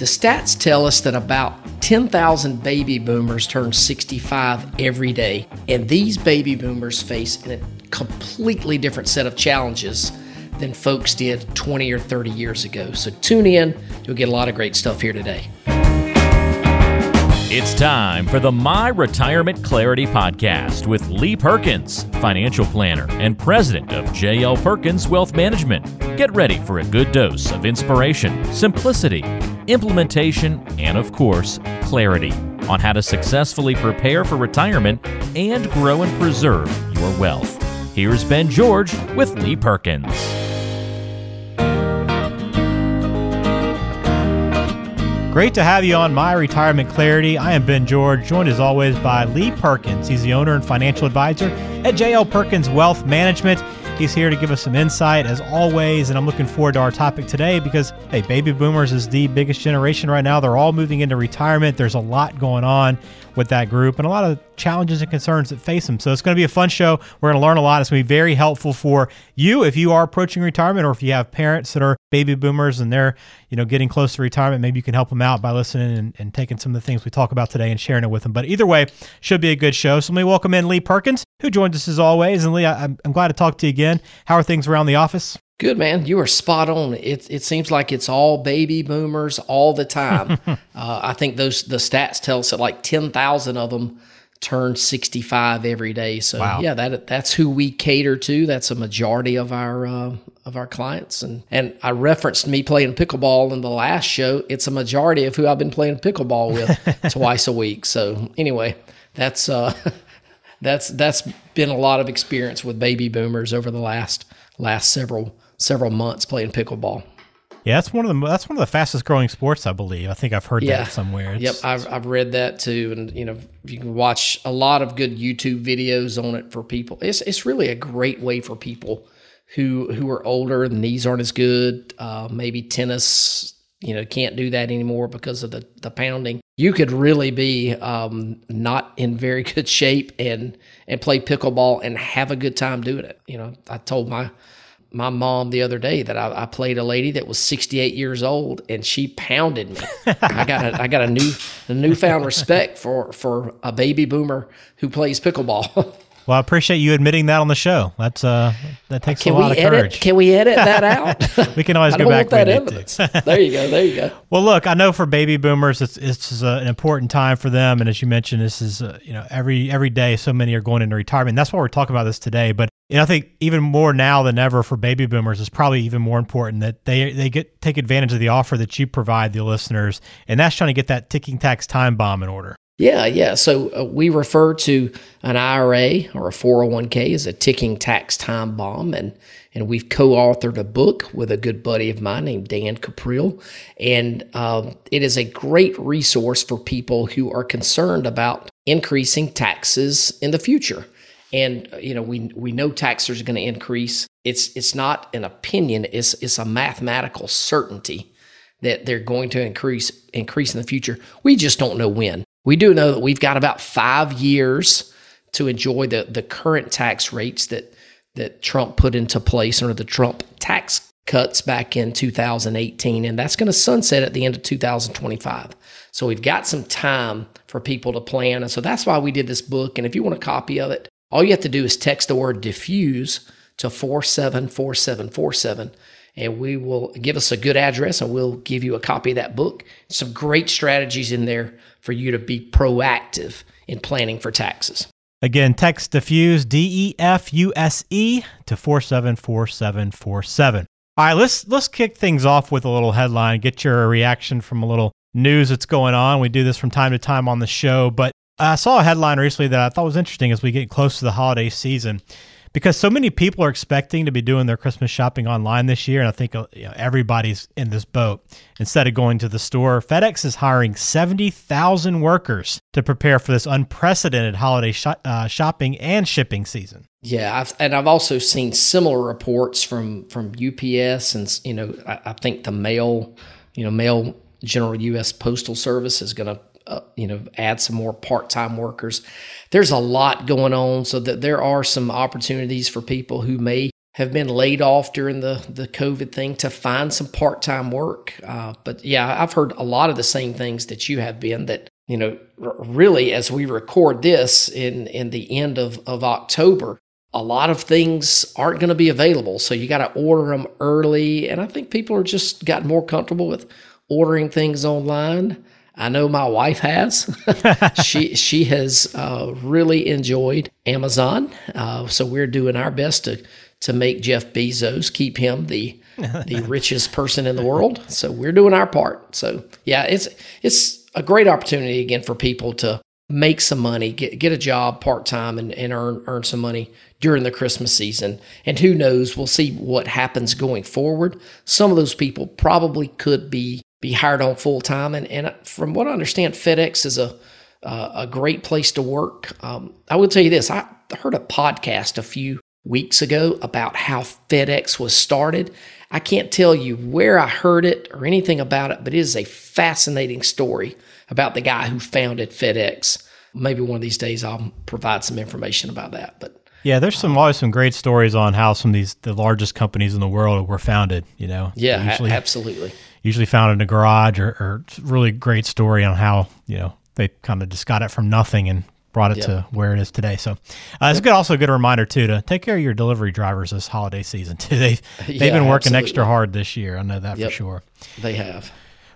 The stats tell us that about 10,000 baby boomers turn 65 every day, and these baby boomers face a completely different set of challenges than folks did 20 or 30 years ago. So tune in, you'll get a lot of great stuff here today. It's time for the My Retirement Clarity Podcast with Lee Perkins, financial planner and president of JL Perkins Wealth Management. Get ready for a good dose of inspiration, simplicity, implementation, and of course, clarity on how to successfully prepare for retirement and grow and preserve your wealth. Here's Ben George with Lee Perkins. Great to have you on My Retirement Clarity. I am Ben George, joined as always by Lee Perkins. He's the owner and financial advisor at JL Perkins Wealth Management. He's here to give us some insight as always, and I'm looking forward to our topic today because, hey, baby boomers is the biggest generation right now. They're all moving into retirement. There's a lot going on with that group and a lot of challenges and concerns that face them. So it's going to be a fun show. We're going to learn a lot. It's going to be very helpful for you if you are approaching retirement or if you have parents that are baby boomers and they're, you know, getting close to retirement. Maybe you can help them out by listening and, and taking some of the things we talk about today and sharing it with them. But either way, should be a good show. So let me welcome in Lee Perkins, who joins us as always. And Lee, I, I'm glad to talk to you again. How are things around the office? Good man, you are spot on. It it seems like it's all baby boomers all the time. uh, I think those the stats tell us that like ten thousand of them turn sixty five every day. So wow. yeah, that that's who we cater to. That's a majority of our uh, of our clients. And and I referenced me playing pickleball in the last show. It's a majority of who I've been playing pickleball with twice a week. So anyway, that's uh, that's that's been a lot of experience with baby boomers over the last last several several months playing pickleball. Yeah, that's one of the that's one of the fastest growing sports, I believe. I think I've heard yeah. that somewhere. It's, yep, I've I've read that too, and you know you can watch a lot of good YouTube videos on it for people. It's it's really a great way for people who who are older, the knees aren't as good, uh, maybe tennis, you know, can't do that anymore because of the the pounding. You could really be um, not in very good shape and and play pickleball and have a good time doing it. You know, I told my my mom the other day that I, I, played a lady that was 68 years old and she pounded me. I got a, I got a new a newfound respect for for a baby boomer who plays pickleball. Well, I appreciate you admitting that on the show. That's uh, that takes can a lot of edit, courage. Can we edit that out? we can always go back. that evidence. there you go. There you go. Well, look, I know for baby boomers, it's it's uh, an important time for them, and as you mentioned, this is uh, you know every every day, so many are going into retirement. That's why we're talking about this today. But you know, I think even more now than ever for baby boomers is probably even more important that they they get take advantage of the offer that you provide the listeners, and that's trying to get that ticking tax time bomb in order. Yeah, yeah. So uh, we refer to an IRA or a 401k as a ticking tax time bomb. And, and we've co authored a book with a good buddy of mine named Dan Capriel. And um, it is a great resource for people who are concerned about increasing taxes in the future. And uh, you know, we we know taxes are going to increase. It's it's not an opinion. It's it's a mathematical certainty that they're going to increase increase in the future. We just don't know when. We do know that we've got about five years to enjoy the, the current tax rates that, that Trump put into place under the Trump tax cuts back in 2018. And that's going to sunset at the end of 2025. So we've got some time for people to plan. And so that's why we did this book. And if you want a copy of it, all you have to do is text the word defuse to 474747 and we will give us a good address and we'll give you a copy of that book. Some great strategies in there for you to be proactive in planning for taxes. Again, text defuse D E F U S E to 474747. All right, let's let's kick things off with a little headline, get your reaction from a little news that's going on. We do this from time to time on the show, but I saw a headline recently that I thought was interesting as we get close to the holiday season because so many people are expecting to be doing their Christmas shopping online this year, and I think uh, you know, everybody's in this boat. Instead of going to the store, FedEx is hiring 70,000 workers to prepare for this unprecedented holiday sh- uh, shopping and shipping season. Yeah, I've, and I've also seen similar reports from from UPS, and you know, I, I think the mail, you know, mail General U.S. Postal Service is going to uh, you know, add some more part-time workers. There's a lot going on, so that there are some opportunities for people who may have been laid off during the the COVID thing to find some part time work. Uh, but yeah, I've heard a lot of the same things that you have been. That you know, r- really, as we record this in in the end of of October, a lot of things aren't going to be available. So you got to order them early. And I think people are just gotten more comfortable with ordering things online. I know my wife has. she she has uh, really enjoyed Amazon. Uh, so we're doing our best to to make Jeff Bezos keep him the the richest person in the world. So we're doing our part. So yeah, it's it's a great opportunity again for people to make some money, get get a job part time, and, and earn earn some money during the Christmas season. And who knows? We'll see what happens going forward. Some of those people probably could be be hired on full time, and and from what I understand, FedEx is a uh, a great place to work. Um, I will tell you this: I heard a podcast a few weeks ago about how FedEx was started. I can't tell you where I heard it or anything about it, but it is a fascinating story about the guy who founded FedEx. Maybe one of these days I'll provide some information about that. But yeah, there's some always some great stories on how some of these the largest companies in the world were founded. You know, yeah, usually, absolutely. Usually found in a garage, or, or really great story on how you know they kind of just got it from nothing and brought it yep. to where it is today. So uh, it's good, also a good reminder too to take care of your delivery drivers this holiday season too. They they've yeah, been working absolutely. extra hard this year. I know that yep, for sure. They have.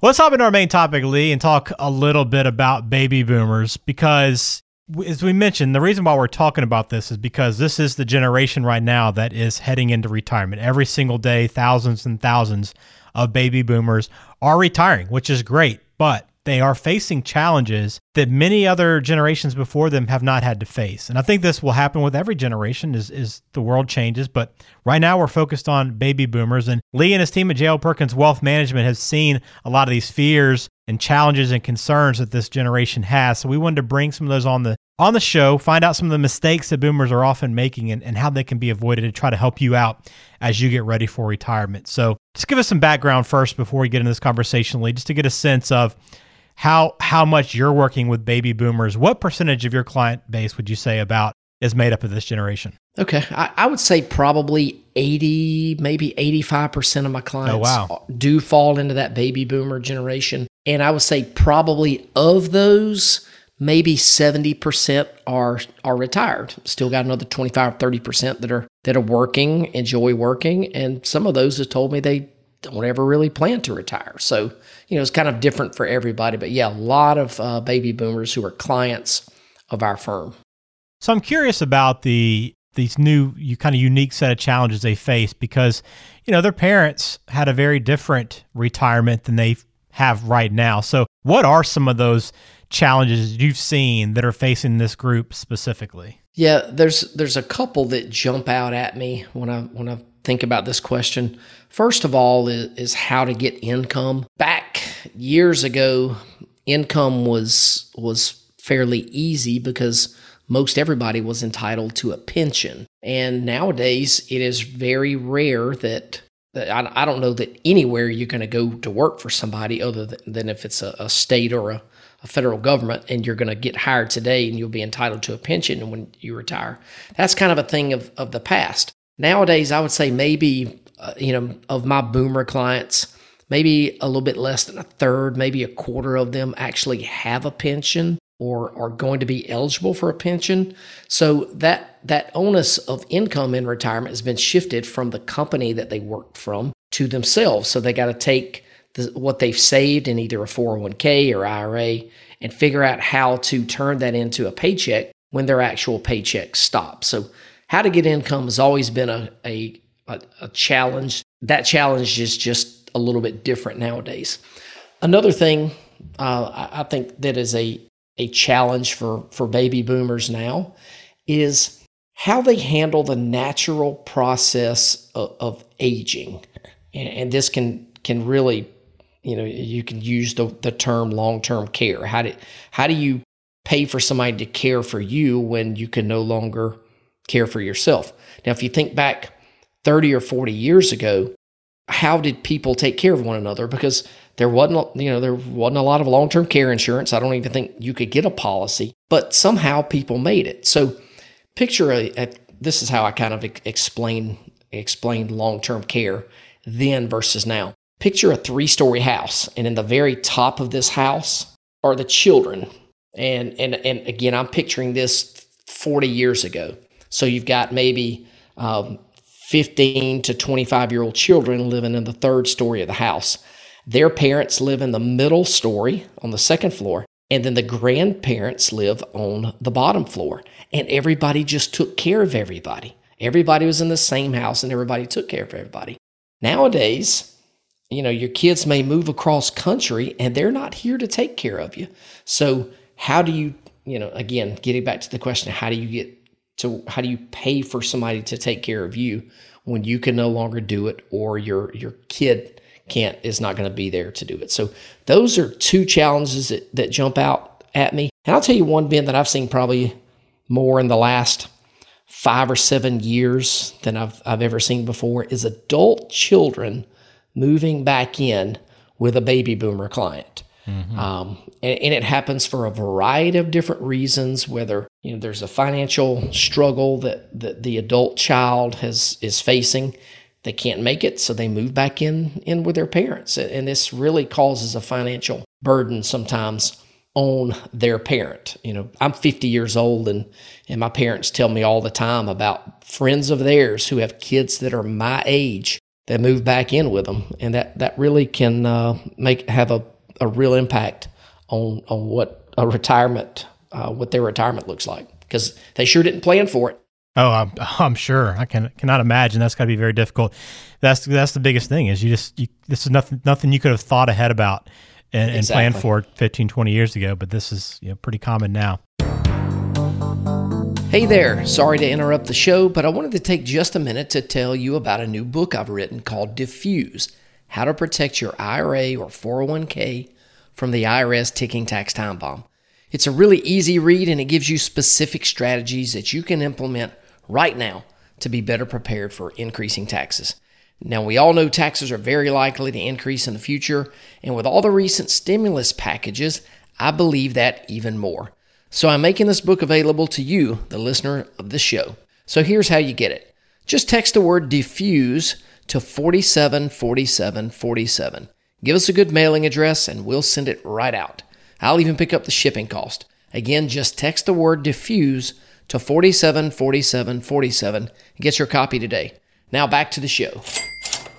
Well, let's hop into our main topic, Lee, and talk a little bit about baby boomers because, as we mentioned, the reason why we're talking about this is because this is the generation right now that is heading into retirement. Every single day, thousands and thousands of baby boomers are retiring, which is great. But they are facing challenges that many other generations before them have not had to face. And I think this will happen with every generation as, as the world changes. But right now we're focused on baby boomers. And Lee and his team at J.L. Perkins Wealth Management have seen a lot of these fears and challenges and concerns that this generation has. So we wanted to bring some of those on the on the show, find out some of the mistakes that boomers are often making and, and how they can be avoided to try to help you out as you get ready for retirement. So just give us some background first before we get into this conversation, Lee, just to get a sense of how how much you're working with baby boomers. What percentage of your client base would you say about is made up of this generation? Okay, I, I would say probably eighty, maybe eighty-five percent of my clients oh, wow. do fall into that baby boomer generation, and I would say probably of those, maybe 70% are are retired still got another 25 30% that are that are working enjoy working and some of those have told me they don't ever really plan to retire. So, you know, it's kind of different for everybody. But yeah, a lot of uh, baby boomers who are clients of our firm. So I'm curious about the these new you kind of unique set of challenges they face because you know their parents had a very different retirement than they have right now. So what are some of those challenges you've seen that are facing this group specifically? Yeah, there's there's a couple that jump out at me when I when I think about this question. First of all, is, is how to get income. Back years ago, income was was fairly easy because most everybody was entitled to a pension. And nowadays, it is very rare that, that I, I, don't know that anywhere you're going to go to work for somebody other than, than if it's a, a state or a, a federal government and you're going to get hired today and you'll be entitled to a pension when you retire. That's kind of a thing of, of the past. Nowadays, I would say maybe, uh, you know, of my boomer clients, maybe a little bit less than a third, maybe a quarter of them actually have a pension or are going to be eligible for a pension. So that that onus of income in retirement has been shifted from the company that they worked from to themselves. So they got to take the, what they've saved in either a 401k or IRA and figure out how to turn that into a paycheck when their actual paycheck stops. So how to get income has always been a, a, a, a challenge. That challenge is just a little bit different nowadays. Another thing uh, I, I think that is a, a challenge for, for baby boomers now is how they handle the natural process of, of aging. And, and, this can can really, you know, you can use the, the term long term care. How do how do you pay for somebody to care for you when you can no longer care for yourself. Now, if you think back 30 or 40 years ago, how did people take care of one another? Because there wasn't, you know, there wasn't a lot of long-term care insurance. I don't even think you could get a policy, but somehow people made it. So picture a, a this is how I kind of explain explained long term care then versus now. Picture a three story house, and in the very top of this house are the children. And, and, and again, I'm picturing this 40 years ago. So you've got maybe um, 15 to 25 year old children living in the third story of the house. Their parents live in the middle story on the second floor, and then the grandparents live on the bottom floor. And everybody just took care of everybody. Everybody was in the same house and everybody took care of everybody. Nowadays, you know, your kids may move across country and they're not here to take care of you. So, how do you, you know, again, getting back to the question, how do you get to, how do you pay for somebody to take care of you when you can no longer do it or your, your kid can't, is not going to be there to do it? So, those are two challenges that, that jump out at me. And I'll tell you one, Ben, that I've seen probably more in the last five or seven years than I've, I've ever seen before is adult children moving back in with a baby boomer client. Mm-hmm. Um, and, and, it happens for a variety of different reasons, whether you know there's a financial struggle that, that the adult child has is facing. They can't make it, so they move back in in with their parents. And this really causes a financial burden sometimes on their parent. You know, I'm 50 years old and and my parents tell me all the time about friends of theirs who have kids that are my age that move back in with them, and that that really can uh, make have a, a real impact on on what a retirement uh, what their retirement looks like because they sure didn't plan for it. Oh, I'm, I'm sure. I can cannot imagine that's got to be very difficult. That's that's the biggest thing is you just you, this is nothing nothing you could have thought ahead about and, exactly. and planned for 15, 20 years ago, but this is you know, pretty common now. Hey there, sorry to interrupt the show, but I wanted to take just a minute to tell you about a new book I've written called Defuse How to Protect Your IRA or 401k from the IRS Ticking Tax Time Bomb. It's a really easy read and it gives you specific strategies that you can implement right now to be better prepared for increasing taxes. Now, we all know taxes are very likely to increase in the future, and with all the recent stimulus packages, I believe that even more. So I'm making this book available to you, the listener of this show. So here's how you get it. Just text the word defuse to 474747. Give us a good mailing address and we'll send it right out. I'll even pick up the shipping cost. Again, just text the word defuse to 474747 and get your copy today. Now back to the show.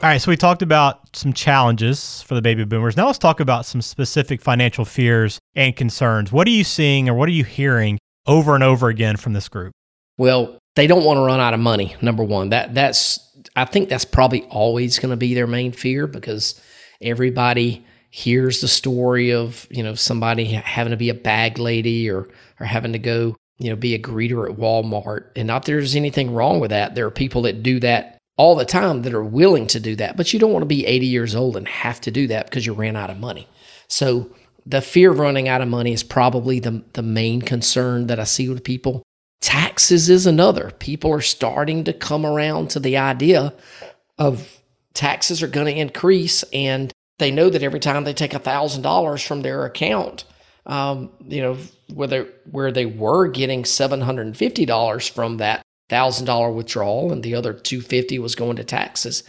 All right, so we talked about some challenges for the baby boomers. Now let's talk about some specific financial fears and concerns. What are you seeing or what are you hearing over and over again from this group? Well, they don't want to run out of money. Number one, that that's I think that's probably always going to be their main fear because everybody hears the story of you know somebody having to be a bag lady or or having to go you know be a greeter at Walmart, and not there's anything wrong with that. There are people that do that all the time that are willing to do that, but you don't want to be 80 years old and have to do that because you ran out of money. So the fear of running out of money is probably the, the main concern that I see with people. Taxes is another. People are starting to come around to the idea of taxes are going to increase, and they know that every time they take $1,000 from their account, um, you know, whether where they were getting $750 from that thousand dollar withdrawal and the other 250 was going to taxes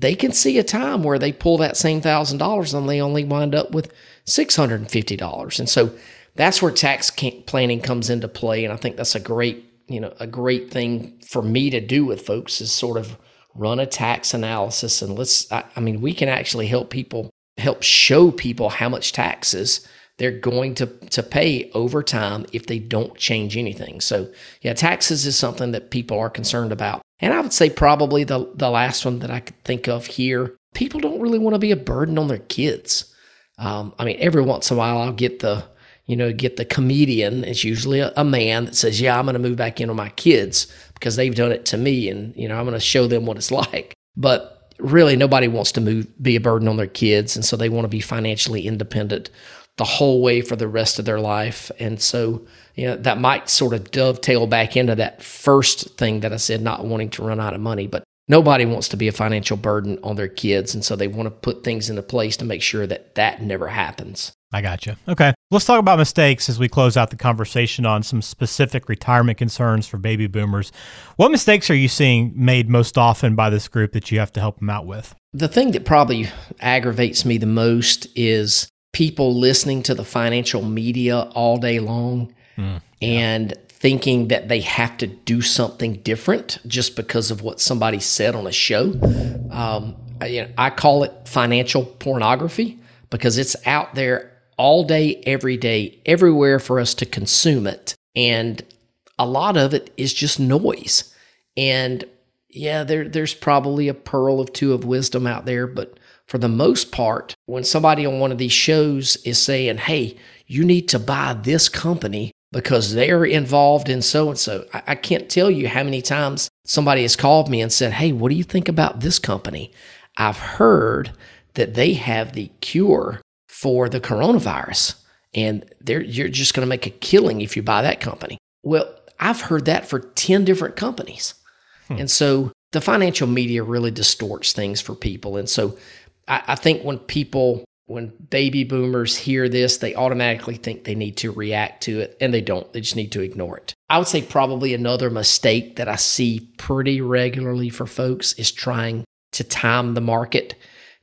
they can see a time where they pull that same thousand dollars and they only wind up with $650 and so that's where tax planning comes into play. And i think that's a great you know a great thing for me to do with folks is sort of run a tax analysis and let's i, I mean we can actually help people help show people how much taxes they're going to, to pay over time if they don't change anything. So, yeah, taxes is something that people are concerned about. And I would say probably the, the last one that I could think of here people don't really want to be a burden on their kids. Um, I mean, every once in a while, I'll get the, you know, get the comedian. It's usually a, a man that says, Yeah, I'm going to move back in on my kids because they've done it to me. And, you know, I'm going to show them what it's like. But really, nobody wants to move, be a burden on their kids. And so they want to be financially independent the whole way for the rest of their life. And so, you know, that might sort of dovetail back into that first thing that I said, not wanting to run out of money. But nobody wants to be a financial burden on their kids. And so they want to put things into place to make sure that that never happens. I got you. Okay. Let's talk about mistakes as we close out the conversation on some specific retirement concerns for baby boomers. What mistakes are you seeing made most often by this group that you have to help them out with? The thing that probably aggravates me the most is people listening to the financial media all day long mm, yeah. and thinking that they have to do something different just because of what somebody said on a show. Um, I, you know, I call it financial pornography because it's out there all day, every day, everywhere for us to consume it. And a lot of it is just noise. And yeah, there, there's probably a pearl of two of wisdom out there, but for the most part, when somebody on one of these shows is saying, hey, you need to buy this company because they're involved in so and so, I can't tell you how many times somebody has called me and said, hey, what do you think about this company? I've heard that they have the cure for the coronavirus. And you're just going to make a killing if you buy that company. Well, I've heard that for 10 different companies. Hmm. And so the financial media really distorts things for people. And so I, I think when people, when baby boomers hear this, they automatically think they need to react to it, and they don't. They just need to ignore it. I would say probably another mistake that I see pretty regularly for folks is trying to time the market.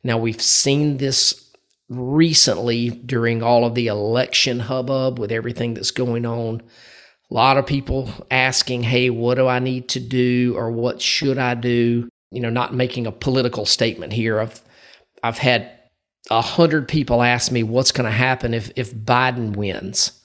Now, we've seen this recently during all of the election hubbub with everything that's going on. A lot of people asking, hey, what do I need to do or what should I do? You know, not making a political statement here. I've I've had a hundred people ask me what's going to happen if if Biden wins.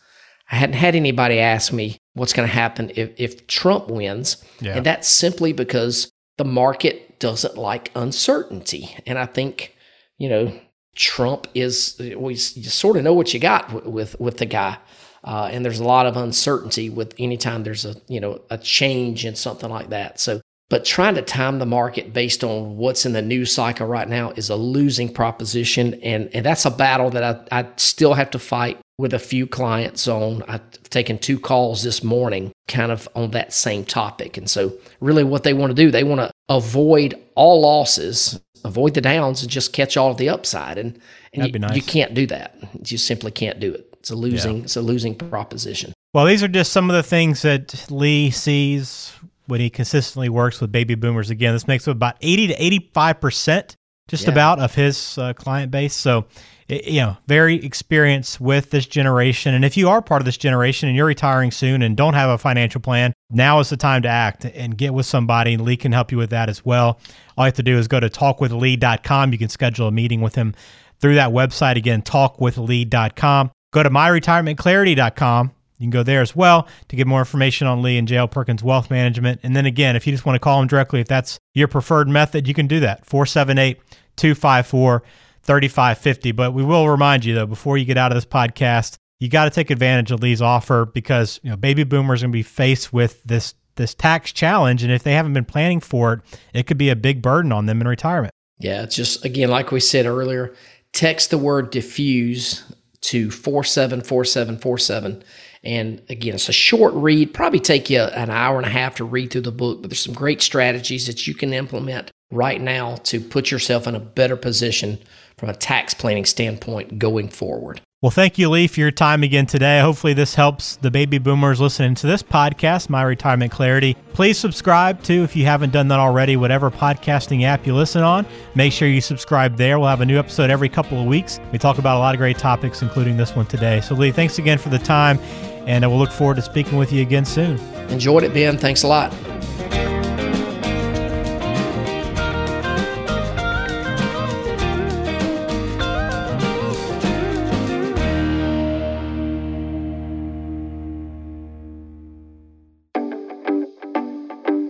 I hadn't had anybody ask me what's going to happen if, if Trump wins. Yeah. And that's simply because the market doesn't like uncertainty. And I think, you know, Trump is we sort of know what you got with with the guy, uh, and there's a lot of uncertainty with anytime there's a you know a change in something like that. So, but trying to time the market based on what's in the news cycle right now is a losing proposition, and and that's a battle that I I still have to fight with a few clients on. I've taken two calls this morning, kind of on that same topic, and so really what they want to do, they want to avoid all losses avoid the downs and just catch all of the upside. And, and you, nice. you, can't do that. You simply can't do it. It's a losing, yeah. it's a losing proposition. Well, these are just some of the things that Lee sees when he consistently works with baby boomers. Again, this makes up about 80 to 85% just yeah. about of his uh, client base. So, you know, very experienced with this generation. And if you are part of this generation and you're retiring soon and don't have a financial plan, now is the time to act and get with somebody. Lee can help you with that as well. All you have to do is go to talkwithlee.com. You can schedule a meeting with him through that website. Again, talkwithlee.com. Go to myretirementclarity.com. You can go there as well to get more information on Lee and JL Perkins Wealth Management. And then again, if you just want to call them directly, if that's your preferred method, you can do that. 478 254 3550. But we will remind you, though, before you get out of this podcast, you got to take advantage of Lee's offer because you know baby boomers are going to be faced with this this tax challenge, and if they haven't been planning for it, it could be a big burden on them in retirement. Yeah, it's just again, like we said earlier, text the word defuse to four seven four seven four seven. And again, it's a short read, probably take you an hour and a half to read through the book, but there's some great strategies that you can implement right now to put yourself in a better position from a tax planning standpoint going forward. Well, thank you, Lee, for your time again today. Hopefully, this helps the baby boomers listening to this podcast, My Retirement Clarity. Please subscribe to, if you haven't done that already, whatever podcasting app you listen on. Make sure you subscribe there. We'll have a new episode every couple of weeks. We talk about a lot of great topics, including this one today. So, Lee, thanks again for the time, and we'll look forward to speaking with you again soon. Enjoyed it, Ben. Thanks a lot.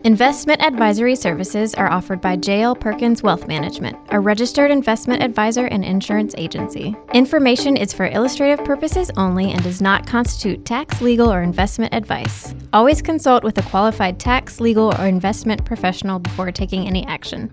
Investment advisory services are offered by JL Perkins Wealth Management, a registered investment advisor and insurance agency. Information is for illustrative purposes only and does not constitute tax, legal, or investment advice. Always consult with a qualified tax, legal, or investment professional before taking any action.